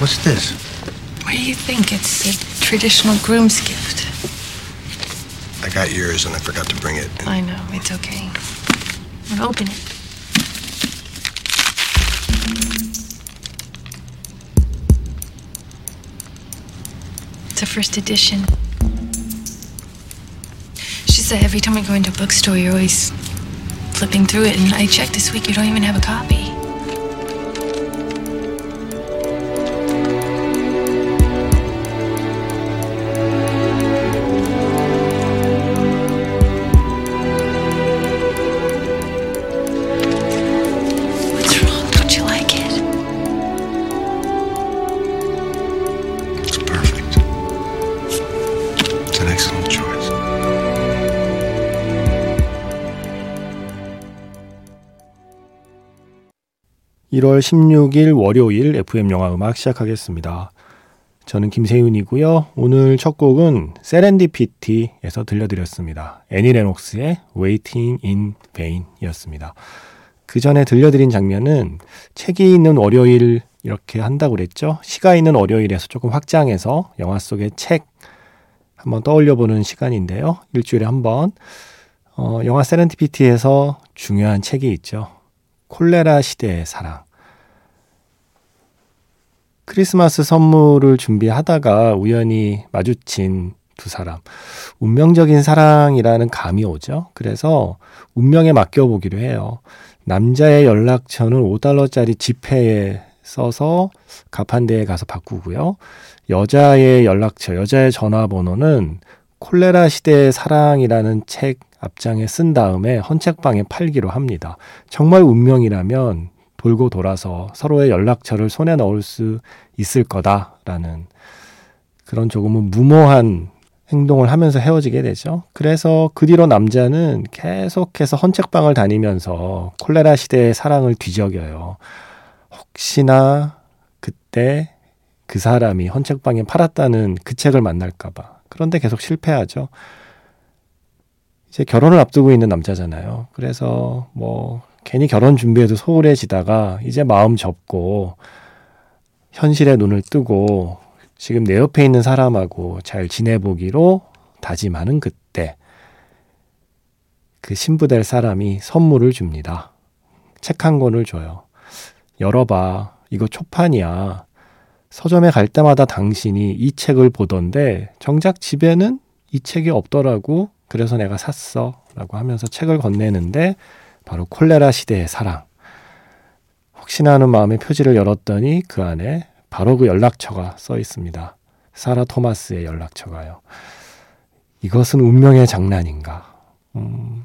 What's this? What do you think? It's a traditional groom's gift. I got yours and I forgot to bring it. I know, it's okay. Well, open it. It's a first edition. She said every time I go into a bookstore, you're always flipping through it, and I checked this week, you don't even have a copy. 1월 16일 월요일 FM 영화 음악 시작하겠습니다. 저는 김세윤이고요. 오늘 첫 곡은 세렌디피티에서 들려드렸습니다. 애니 레녹스의 Waiting in Vain이었습니다. 그 전에 들려드린 장면은 책이 있는 월요일 이렇게 한다고 그랬죠. 시가 있는 월요일에서 조금 확장해서 영화 속의 책 한번 떠올려보는 시간인데요. 일주일에 한번 어, 영화 세렌디피티에서 중요한 책이 있죠. 콜레라 시대의 사랑. 크리스마스 선물을 준비하다가 우연히 마주친 두 사람. 운명적인 사랑이라는 감이 오죠. 그래서 운명에 맡겨보기로 해요. 남자의 연락처는 5달러짜리 지폐에 써서 가판대에 가서 바꾸고요. 여자의 연락처, 여자의 전화번호는 콜레라 시대의 사랑이라는 책 앞장에 쓴 다음에 헌책방에 팔기로 합니다. 정말 운명이라면 돌고 돌아서 서로의 연락처를 손에 넣을 수 있을 거다라는 그런 조금은 무모한 행동을 하면서 헤어지게 되죠. 그래서 그 뒤로 남자는 계속해서 헌책방을 다니면서 콜레라 시대의 사랑을 뒤적여요. 혹시나 그때 그 사람이 헌책방에 팔았다는 그 책을 만날까봐. 그런데 계속 실패하죠. 이제 결혼을 앞두고 있는 남자잖아요. 그래서 뭐 괜히 결혼 준비해도 소홀해지다가 이제 마음 접고 현실에 눈을 뜨고 지금 내 옆에 있는 사람하고 잘 지내보기로 다짐하는 그때 그 신부될 사람이 선물을 줍니다. 책 한 권을 줘요. 열어봐. 이거 초판이야. 서점에 갈 때마다 당신이 이 책을 보던데 정작 집에는 이 책이 없더라고. 그래서 내가 샀어. 라고 하면서 책을 건네는데 바로 콜레라 시대의 사랑. 혹시나 하는 마음의 표지를 열었더니 그 안에 바로 그 연락처가 써 있습니다. 사라 토마스의 연락처가요. 이것은 운명의 장난인가? 음,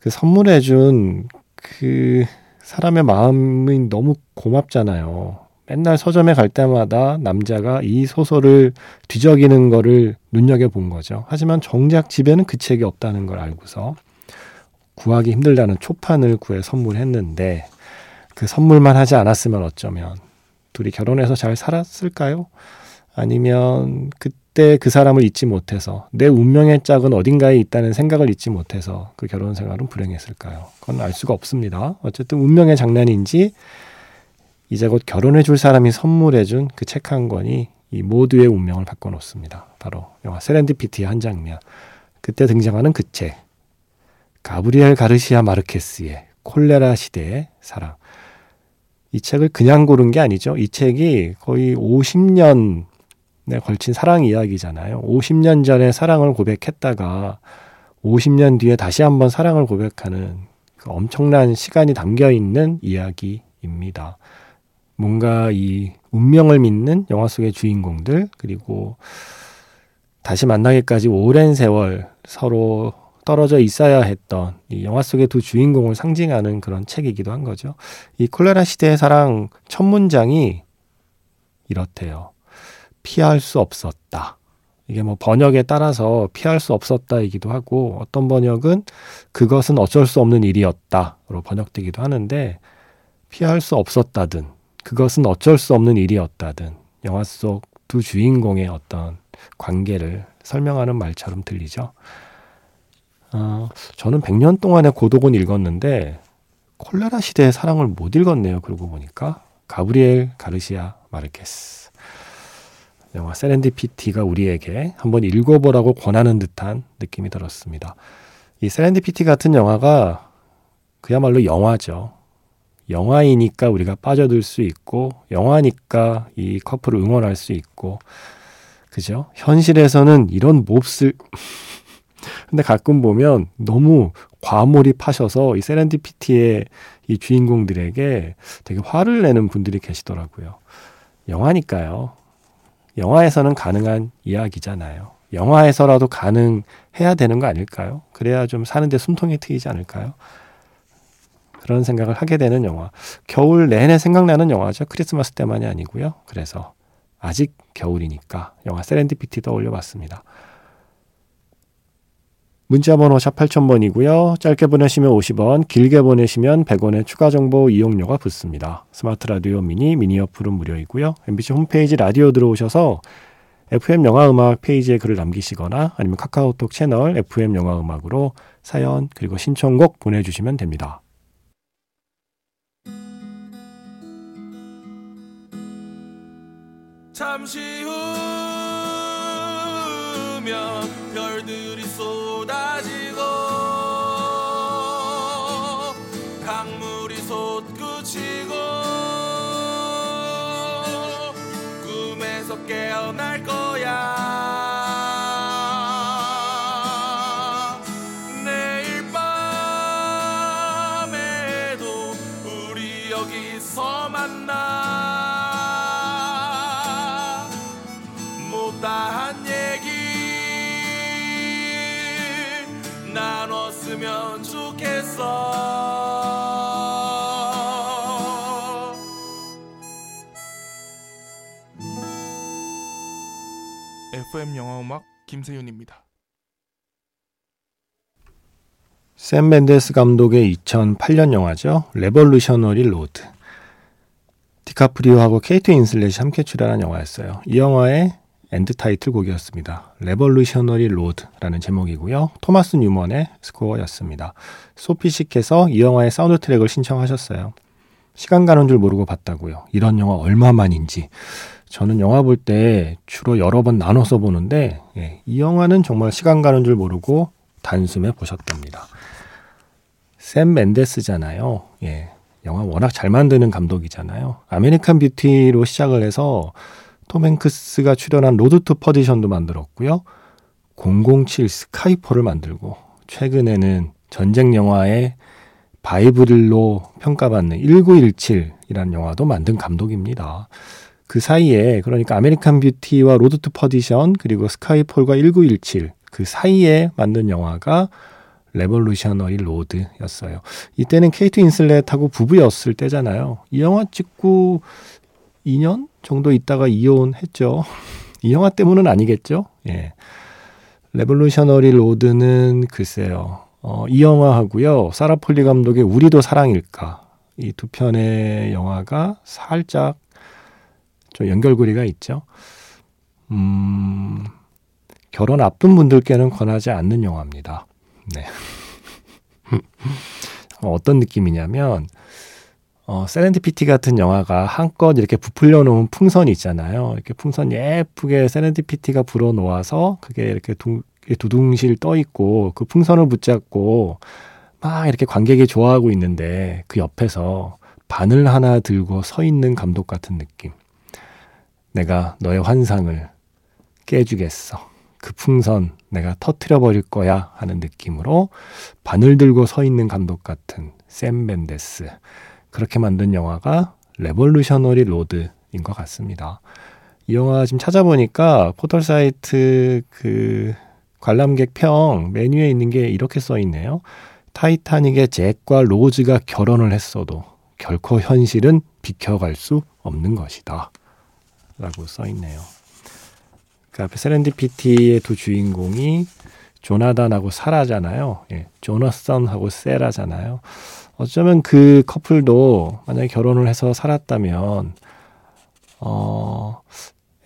그 선물해준 그 사람의 마음이 너무 고맙잖아요. 맨날 서점에 갈 때마다 남자가 이 소설을 뒤적이는 거를 눈여겨본 거죠. 하지만 정작 집에는 그 책이 없다는 걸 알고서 구하기 힘들다는 초판을 구해 선물했는데 그 선물만 하지 않았으면 어쩌면 둘이 결혼해서 잘 살았을까요? 아니면 그때 그 사람을 잊지 못해서 내 운명의 짝은 어딘가에 있다는 생각을 잊지 못해서 그 결혼 생활은 불행했을까요? 그건 알 수가 없습니다. 어쨌든 운명의 장난인지 이제 곧 결혼해 줄 사람이 선물해 준 그 책 한 권이 이 모두의 운명을 바꿔놓습니다. 바로 영화 세렌디피티의 한 장면. 그때 등장하는 그 책. 가브리엘 가르시아 마르케스의 콜레라 시대의 사랑. 이 책을 그냥 고른 게 아니죠. 이 책이 거의 50년에 걸친 사랑 이야기잖아요. 50년 전에 사랑을 고백했다가 50년 뒤에 다시 한번 사랑을 고백하는 그 엄청난 시간이 담겨 있는 이야기입니다. 뭔가 이 운명을 믿는 영화 속의 주인공들 그리고 다시 만나기까지 오랜 세월 서로 떨어져 있어야 했던 이 영화 속의 두 주인공을 상징하는 그런 책이기도 한 거죠. 이 콜레라 시대의 사랑 첫 문장이 이렇대요. 피할 수 없었다. 이게 뭐 번역에 따라서 피할 수 없었다이기도 하고 어떤 번역은 그것은 어쩔 수 없는 일이었다로 번역되기도 하는데 피할 수 없었다든 그것은 어쩔 수 없는 일이었다든 영화 속 두 주인공의 어떤 관계를 설명하는 말처럼 들리죠. 어, 저는 100년 동안의 고독은 읽었는데 콜레라 시대의 사랑을 못 읽었네요. 그러고 보니까 가브리엘 가르시아 마르케스 영화 세렌디피티가 우리에게 한번 읽어보라고 권하는 듯한 느낌이 들었습니다. 이 세렌디피티 같은 영화가 그야말로 영화죠. 영화이니까 우리가 빠져들 수 있고 영화니까 이 커플을 응원할 수 있고 그죠? 현실에서는 이런 몹쓸 근데 가끔 보면 너무 과몰입하셔서 이 세렌디피티의 이 주인공들에게 되게 화를 내는 분들이 계시더라고요. 영화니까요. 영화에서는 가능한 이야기잖아요. 영화에서라도 가능해야 되는 거 아닐까요? 그래야 좀 사는데 숨통이 트이지 않을까요? 그런 생각을 하게 되는 영화. 겨울 내내 생각나는 영화죠. 크리스마스 때만이 아니고요. 그래서 아직 겨울이니까 영화 세렌디피티 떠올려 봤습니다. 문자번호 샵 8000번이고요. 짧게 보내시면 50원, 길게 보내시면 100원의 추가 정보 이용료가 붙습니다. 스마트 라디오 미니, 미니 어플은 무료이고요. MBC 홈페이지 라디오 들어오셔서 FM 영화 음악 페이지에 글을 남기시거나 아니면 카카오톡 채널 FM 영화 음악으로 사연 그리고 신청곡 보내주시면 됩니다. 잠시 후면 별들이 쏟 강물이 솟구치고 꿈에서 깨어날 거야. 나눴으면 좋겠어 FM 영화 음악 김세윤입니다. 샘 멘데스 감독의 2008년 영화죠. 레볼루셔너리 로드. 디카프리오하고 케이트 윈슬렛이 함께 출연한 영화였어요. 이 영화의 end title 곡이었습니다. 레볼루셔너리 로드라는 제목이고요. 토마스 뉴먼의 스코어였습니다. 소피 씨께서 이 영화의 사운드 트랙을 신청하셨어요. 시간 가는 줄 모르고 봤다고요. 이런 영화 얼마만인지. 저는 영화 볼 때 주로 여러 번 나눠서 보는데 예, 이 영화는 정말 시간 가는 줄 모르고 단숨에 보셨답니다. 샘 멘데스잖아요. 예. 영화 워낙 잘 만드는 감독이잖아요. 아메리칸 뷰티로 시작을 해서 톰 행크스가 출연한 로드 투 퍼디션도 만들었고요. 007 스카이폴을 만들고 최근에는 전쟁 영화의 바이블로 평가받는 1917이라는 영화도 만든 감독입니다. 그 사이에 그러니까 아메리칸 뷰티와 로드 투 퍼디션 그리고 스카이폴과 1917 그 사이에 만든 영화가 레볼루셔너리 로드였어요. 이때는 케이트 윈슬렛하고 부부였을 때잖아요. 이 영화 찍고 2년 정도 있다가 이혼했죠. 이 영화 때문은 아니겠죠? 예. 레볼루셔너리 로드는 글쎄요. 어, 이 영화하고요. 사라 폴리 감독의 우리도 사랑일까. 이 두 편의 영화가 살짝 좀 연결고리가 있죠. 음, 결혼 앞둔 분들께는 권하지 않는 영화입니다. 네. 어떤 느낌이냐면, 어, 세렌디피티 같은 영화가 한껏 이렇게 부풀려 놓은 풍선이 있잖아요. 이렇게 풍선 예쁘게 세렌디피티가 불어 놓아서 그게 이렇게 두, 두둥실 떠 있고 그 풍선을 붙잡고 막 이렇게 관객이 좋아하고 있는데 그 옆에서 바늘 하나 들고 서 있는 감독 같은 느낌. 내가 너의 환상을 깨주겠어. 그 풍선 내가 터트려 버릴 거야 하는 느낌으로 바늘 들고 서 있는 감독 같은 샘 멘데스. 그렇게 만든 영화가 레볼루셔너리 로드인 것 같습니다. 이 영화 지금 찾아보니까 포털 사이트 그 관람객 평 메뉴에 있는 게 이렇게 써 있네요. 타이타닉의 잭과 로즈가 결혼을 했어도 결코 현실은 비켜갈 수 없는 것이다. 라고 써 있네요. 그 앞에 세렌디피티의 두 주인공이 조나단하고 사라잖아요. 예, 조너선하고 세라잖아요. 어쩌면 그 커플도 만약에 결혼을 해서 살았다면 어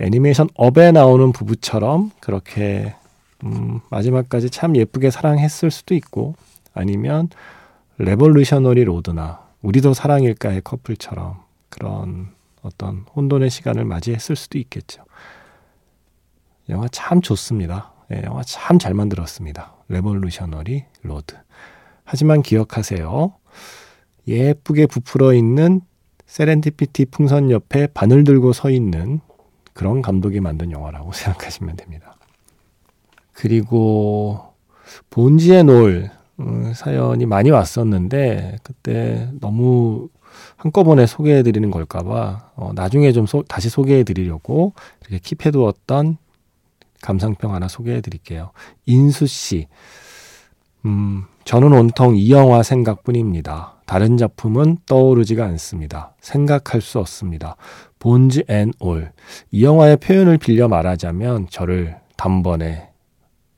애니메이션 업에 나오는 부부처럼 그렇게 음, 마지막까지 참 예쁘게 사랑했을 수도 있고 아니면 레볼루셔너리 로드나 우리도 사랑일까의 커플처럼 그런 어떤 혼돈의 시간을 맞이했을 수도 있겠죠. 영화 참 좋습니다. 예, 영화 참 잘 만들었습니다. 레볼루셔너리 로드. 하지만 기억하세요. 예쁘게 부풀어 있는 세렌디피티 풍선 옆에 바늘 들고 서 있는 그런 감독이 만든 영화라고 생각하시면 됩니다. 그리고 본즈 앤 올 음, 사연이 많이 왔었는데 그때 너무 한꺼번에 소개해 드리는 걸까봐 어, 나중에 좀 소, 다시 소개해 드리려고 이렇게 keep해 두었던 감상평 하나 소개해 드릴게요. 인수 씨. 음, 저는 온통 이 영화 생각뿐입니다. 다른 작품은 떠오르지가 않습니다. 생각할 수 없습니다. 본즈 앤 올. 이 영화의 표현을 빌려 말하자면 저를 단번에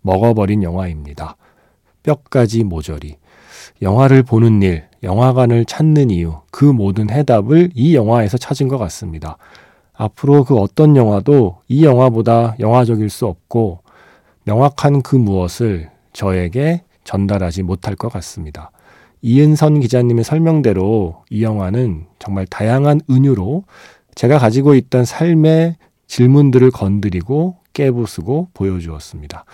먹어버린 영화입니다. 뼈까지 모조리. 영화를 보는 일, 영화관을 찾는 이유, 그 모든 해답을 이 영화에서 찾은 것 같습니다. 앞으로 그 어떤 영화도 이 영화보다 영화적일 수 없고 명확한 그 무엇을 저에게 전달하지 못할 것 같습니다. 이은선 기자님의 설명대로 이 영화는 정말 다양한 은유로 제가 가지고 있던 삶의 질문들을 건드리고 깨부수고 보여주었습니다.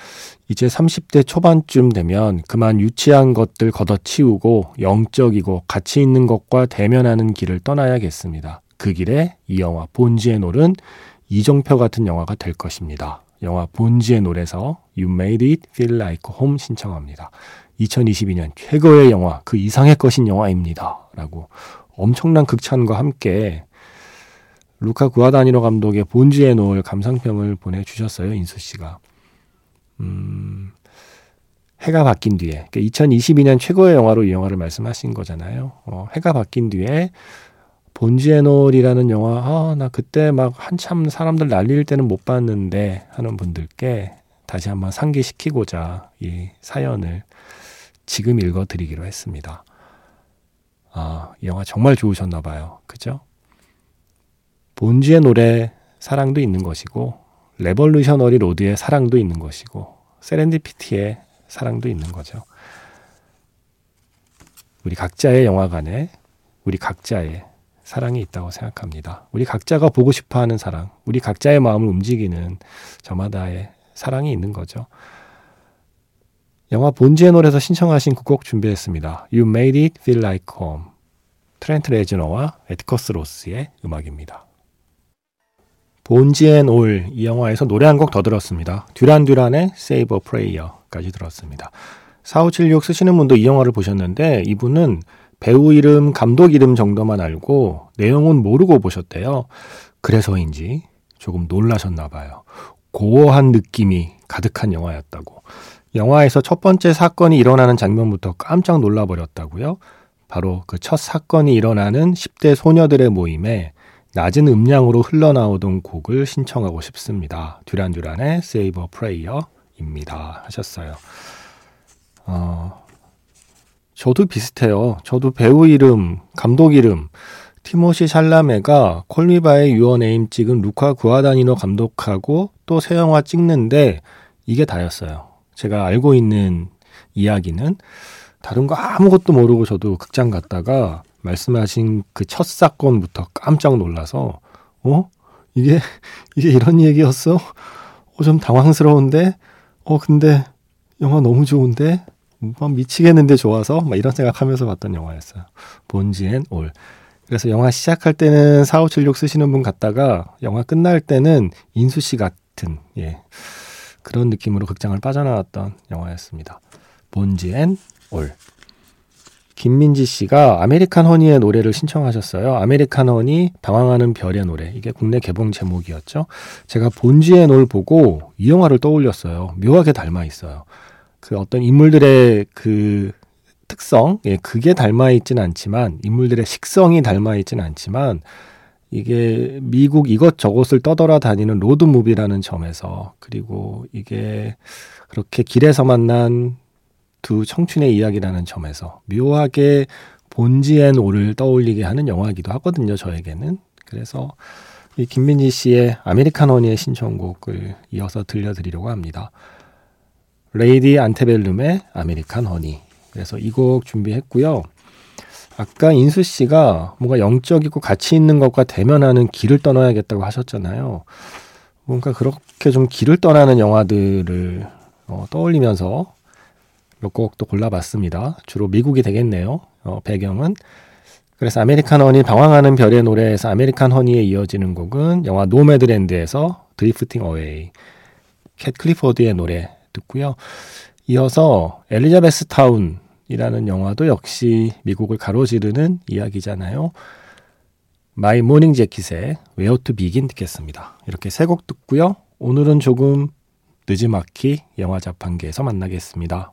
이제 30대 초반쯤 되면 그만 유치한 것들 걷어치우고 영적이고 가치 있는 것과 대면하는 길을 떠나야겠습니다. 그 길에 이 영화 본지의 놀은 이정표 같은 영화가 될 것입니다. 영화 본지의 놀에서 You Made It Feel Like Home 신청합니다. 2022년 최고의 영화, 그 이상의 것인 영화입니다. 라고 엄청난 극찬과 함께 루카 구아다니노 감독의 본지에 놓을 감상평을 보내주셨어요, 인수 씨가. 음, 해가 바뀐 뒤에, 그러니까 2022년 최고의 영화로 이 영화를 말씀하신 거잖아요. 어, 해가 바뀐 뒤에 본즈 앤 올이라는 영화, 아, 나 그때 막 한참 사람들 날릴 때는 못 봤는데 하는 분들께 다시 한번 상기시키고자 이 사연을 지금 읽어드리기로 했습니다. 아, 이 영화 정말 좋으셨나 봐요. 그죠? 본즈 앤 올의 사랑도 있는 것이고 레볼루셔너리 로드의 사랑도 있는 것이고 세렌디피티의 사랑도 있는 거죠. 우리 각자의 영화관에 우리 각자의 사랑이 있다고 생각합니다. 우리 각자가 보고 싶어 하는 사랑, 우리 각자의 마음을 움직이는 저마다의 사랑이 있는 거죠. 영화 본즈 앤 올에서 신청하신 그곡 준비했습니다. You Made It Feel Like Home. 트렌트 레즈너와 에티커스 로스의 음악입니다. 본즈 앤 올 이 영화에서 노래 한 곡 더 들었습니다. 듀란 듀란의 Save a Prayer까지 들었습니다. 4576 쓰시는 분도 이 영화를 보셨는데 이분은 배우 이름, 감독 이름 정도만 알고 내용은 모르고 보셨대요. 그래서인지 조금 놀라셨나 봐요. 고어한 느낌이 가득한 영화였다고. 영화에서 첫 번째 사건이 일어나는 장면부터 깜짝 놀라버렸다고요. 바로 그 첫 사건이 일어나는 10대 소녀들의 모임에 낮은 음량으로 흘러나오던 곡을 신청하고 싶습니다. 듀란 듀란의 Save a Prayer입니다. 하셨어요. 어, 저도 비슷해요. 저도 배우 이름, 감독 이름, 티모시 샬라메가 콜미바의 유언에임 찍은 루카 구아다니노 감독하고 또 새 영화 찍는데 이게 다였어요. 제가 알고 있는 이야기는 다른 거 아무것도 모르고 저도 극장 갔다가 말씀하신 그 첫 사건부터 깜짝 놀라서 어 이게 이게 이런 얘기였어? 어, 좀 당황스러운데 어 근데 영화 너무 좋은데 막 미치겠는데 좋아서 막 이런 생각하면서 봤던 영화였어요. Bones and All. 그래서 영화 시작할 때는 4576 쓰시는 분 같다가 영화 끝날 때는 인수 씨 같은 예. 그런 느낌으로 극장을 빠져나왔던 영화였습니다. Bones and All. 김민지 씨가 American Honey의 노래를 신청하셨어요. American Honey 방황하는 별의 노래. 이게 국내 개봉 제목이었죠. 제가 Bones and All을 보고 이 영화를 떠올렸어요. 묘하게 닮아 있어요. 그 어떤 인물들의 그 특성, 예, 그게 닮아 있진 않지만 인물들의 식성이 닮아 있진 않지만 이게 미국 이곳저곳을 떠돌아 다니는 로드무비라는 점에서 그리고 이게 그렇게 길에서 만난 두 청춘의 이야기라는 점에서 묘하게 Bones and All을 떠올리게 하는 영화이기도 하거든요, 저에게는. 그래서 이 김민지 씨의 American Honey의 신청곡을 이어서 들려드리려고 합니다. 레이디 안테벨룸의 American Honey. 그래서 이 곡 준비했고요. 아까 인수 씨가 뭔가 영적이고 가치 있는 것과 대면하는 길을 떠나야겠다고 하셨잖아요. 뭔가 그렇게 좀 길을 떠나는 영화들을 어, 떠올리면서 몇 곡도 골라봤습니다. 주로 미국이 되겠네요. 어, 배경은. 그래서 American Honey 방황하는 별의 노래에서 American Honey에 이어지는 곡은 영화 Nomadland에서 Drifting Away 캣 클리포드의 노래 듣고요. 이어서 엘리자베스 타운이라는 영화도 역시 미국을 가로지르는 이야기잖아요. 마이 모닝 재킷의 Where to Begin 듣겠습니다. 이렇게 세 곡 듣고요. 오늘은 조금 늦지막히 영화 자판기에서 만나겠습니다.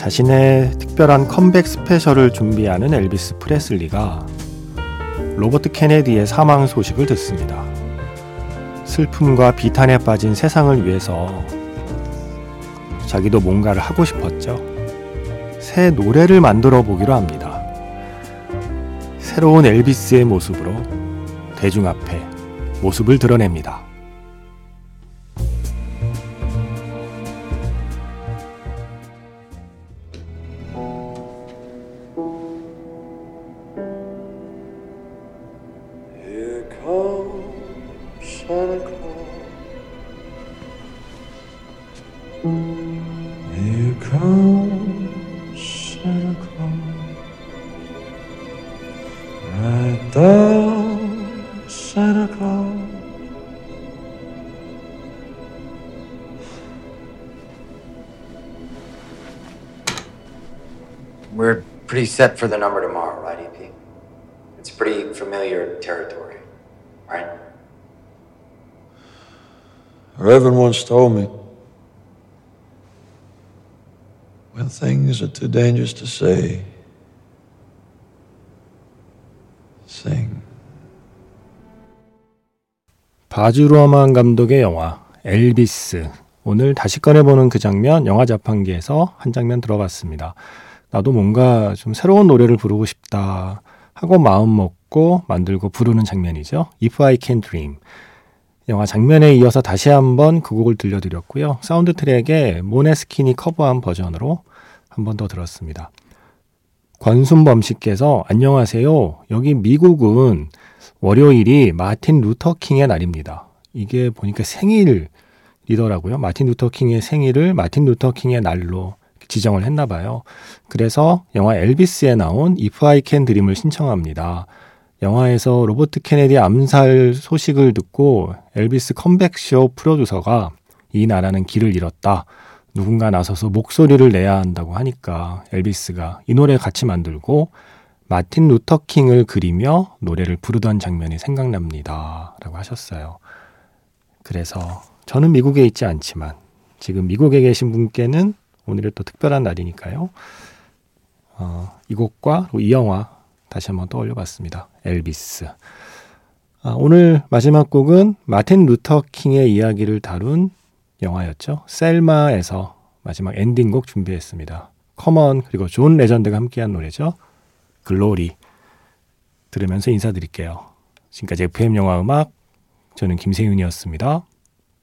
자신의 특별한 컴백 스페셜을 준비하는 엘비스 프레슬리가 로버트 케네디의 사망 소식을 듣습니다. 슬픔과 비탄에 빠진 세상을 위해서 자기도 뭔가를 하고 싶었죠. 새 노래를 만들어 보기로 합니다. 새로운 엘비스의 모습으로 대중 앞에 모습을 드러냅니다. Pretty set for the number tomorrow, right, EP? It's pretty familiar territory, right? Reverend once told me when things are too dangerous to say, sing. 바즈루어만 감독의 영화 엘비스 오늘 다시 꺼내보는 그 장면 영화 자판기에서 한 장면 들어봤습니다. 나도 뭔가 좀 새로운 노래를 부르고 싶다 하고 마음 먹고 만들고 부르는 장면이죠. If I Can Dream 영화 장면에 이어서 다시 한번 그 곡을 들려드렸고요. 사운드 트랙에 모네스킨이 커버한 버전으로 한 번 더 들었습니다. 권순범 씨께서 안녕하세요. 여기 미국은 월요일이 마틴 루터 킹의 날입니다. 이게 보니까 생일이더라고요. 마틴 루터 킹의 생일을 마틴 루터 킹의 날로 지정을 했나 봐요. 그래서 영화 엘비스에 나온 If I Can Dream을 신청합니다. 영화에서 로버트 케네디 암살 소식을 듣고 엘비스 컴백쇼 프로듀서가 이 나라는 길을 잃었다. 누군가 나서서 목소리를 내야 한다고 하니까 엘비스가 이 노래 같이 만들고 마틴 루터 킹을 그리며 노래를 부르던 장면이 생각납니다. 라고 하셨어요. 그래서 저는 미국에 있지 않지만 지금 미국에 계신 분께는 오늘이 또 특별한 날이니까요. 어, 이 곡과 이 영화 다시 한번 떠올려 봤습니다. 엘비스. 아, 오늘 마지막 곡은 마틴 루터 킹의 이야기를 다룬 영화였죠. 셀마에서 마지막 엔딩곡 준비했습니다. 커먼 그리고 존 레전드가 함께한 노래죠. Glory 들으면서 인사드릴게요. 지금까지 FM 영화 음악 저는 김세윤이었습니다.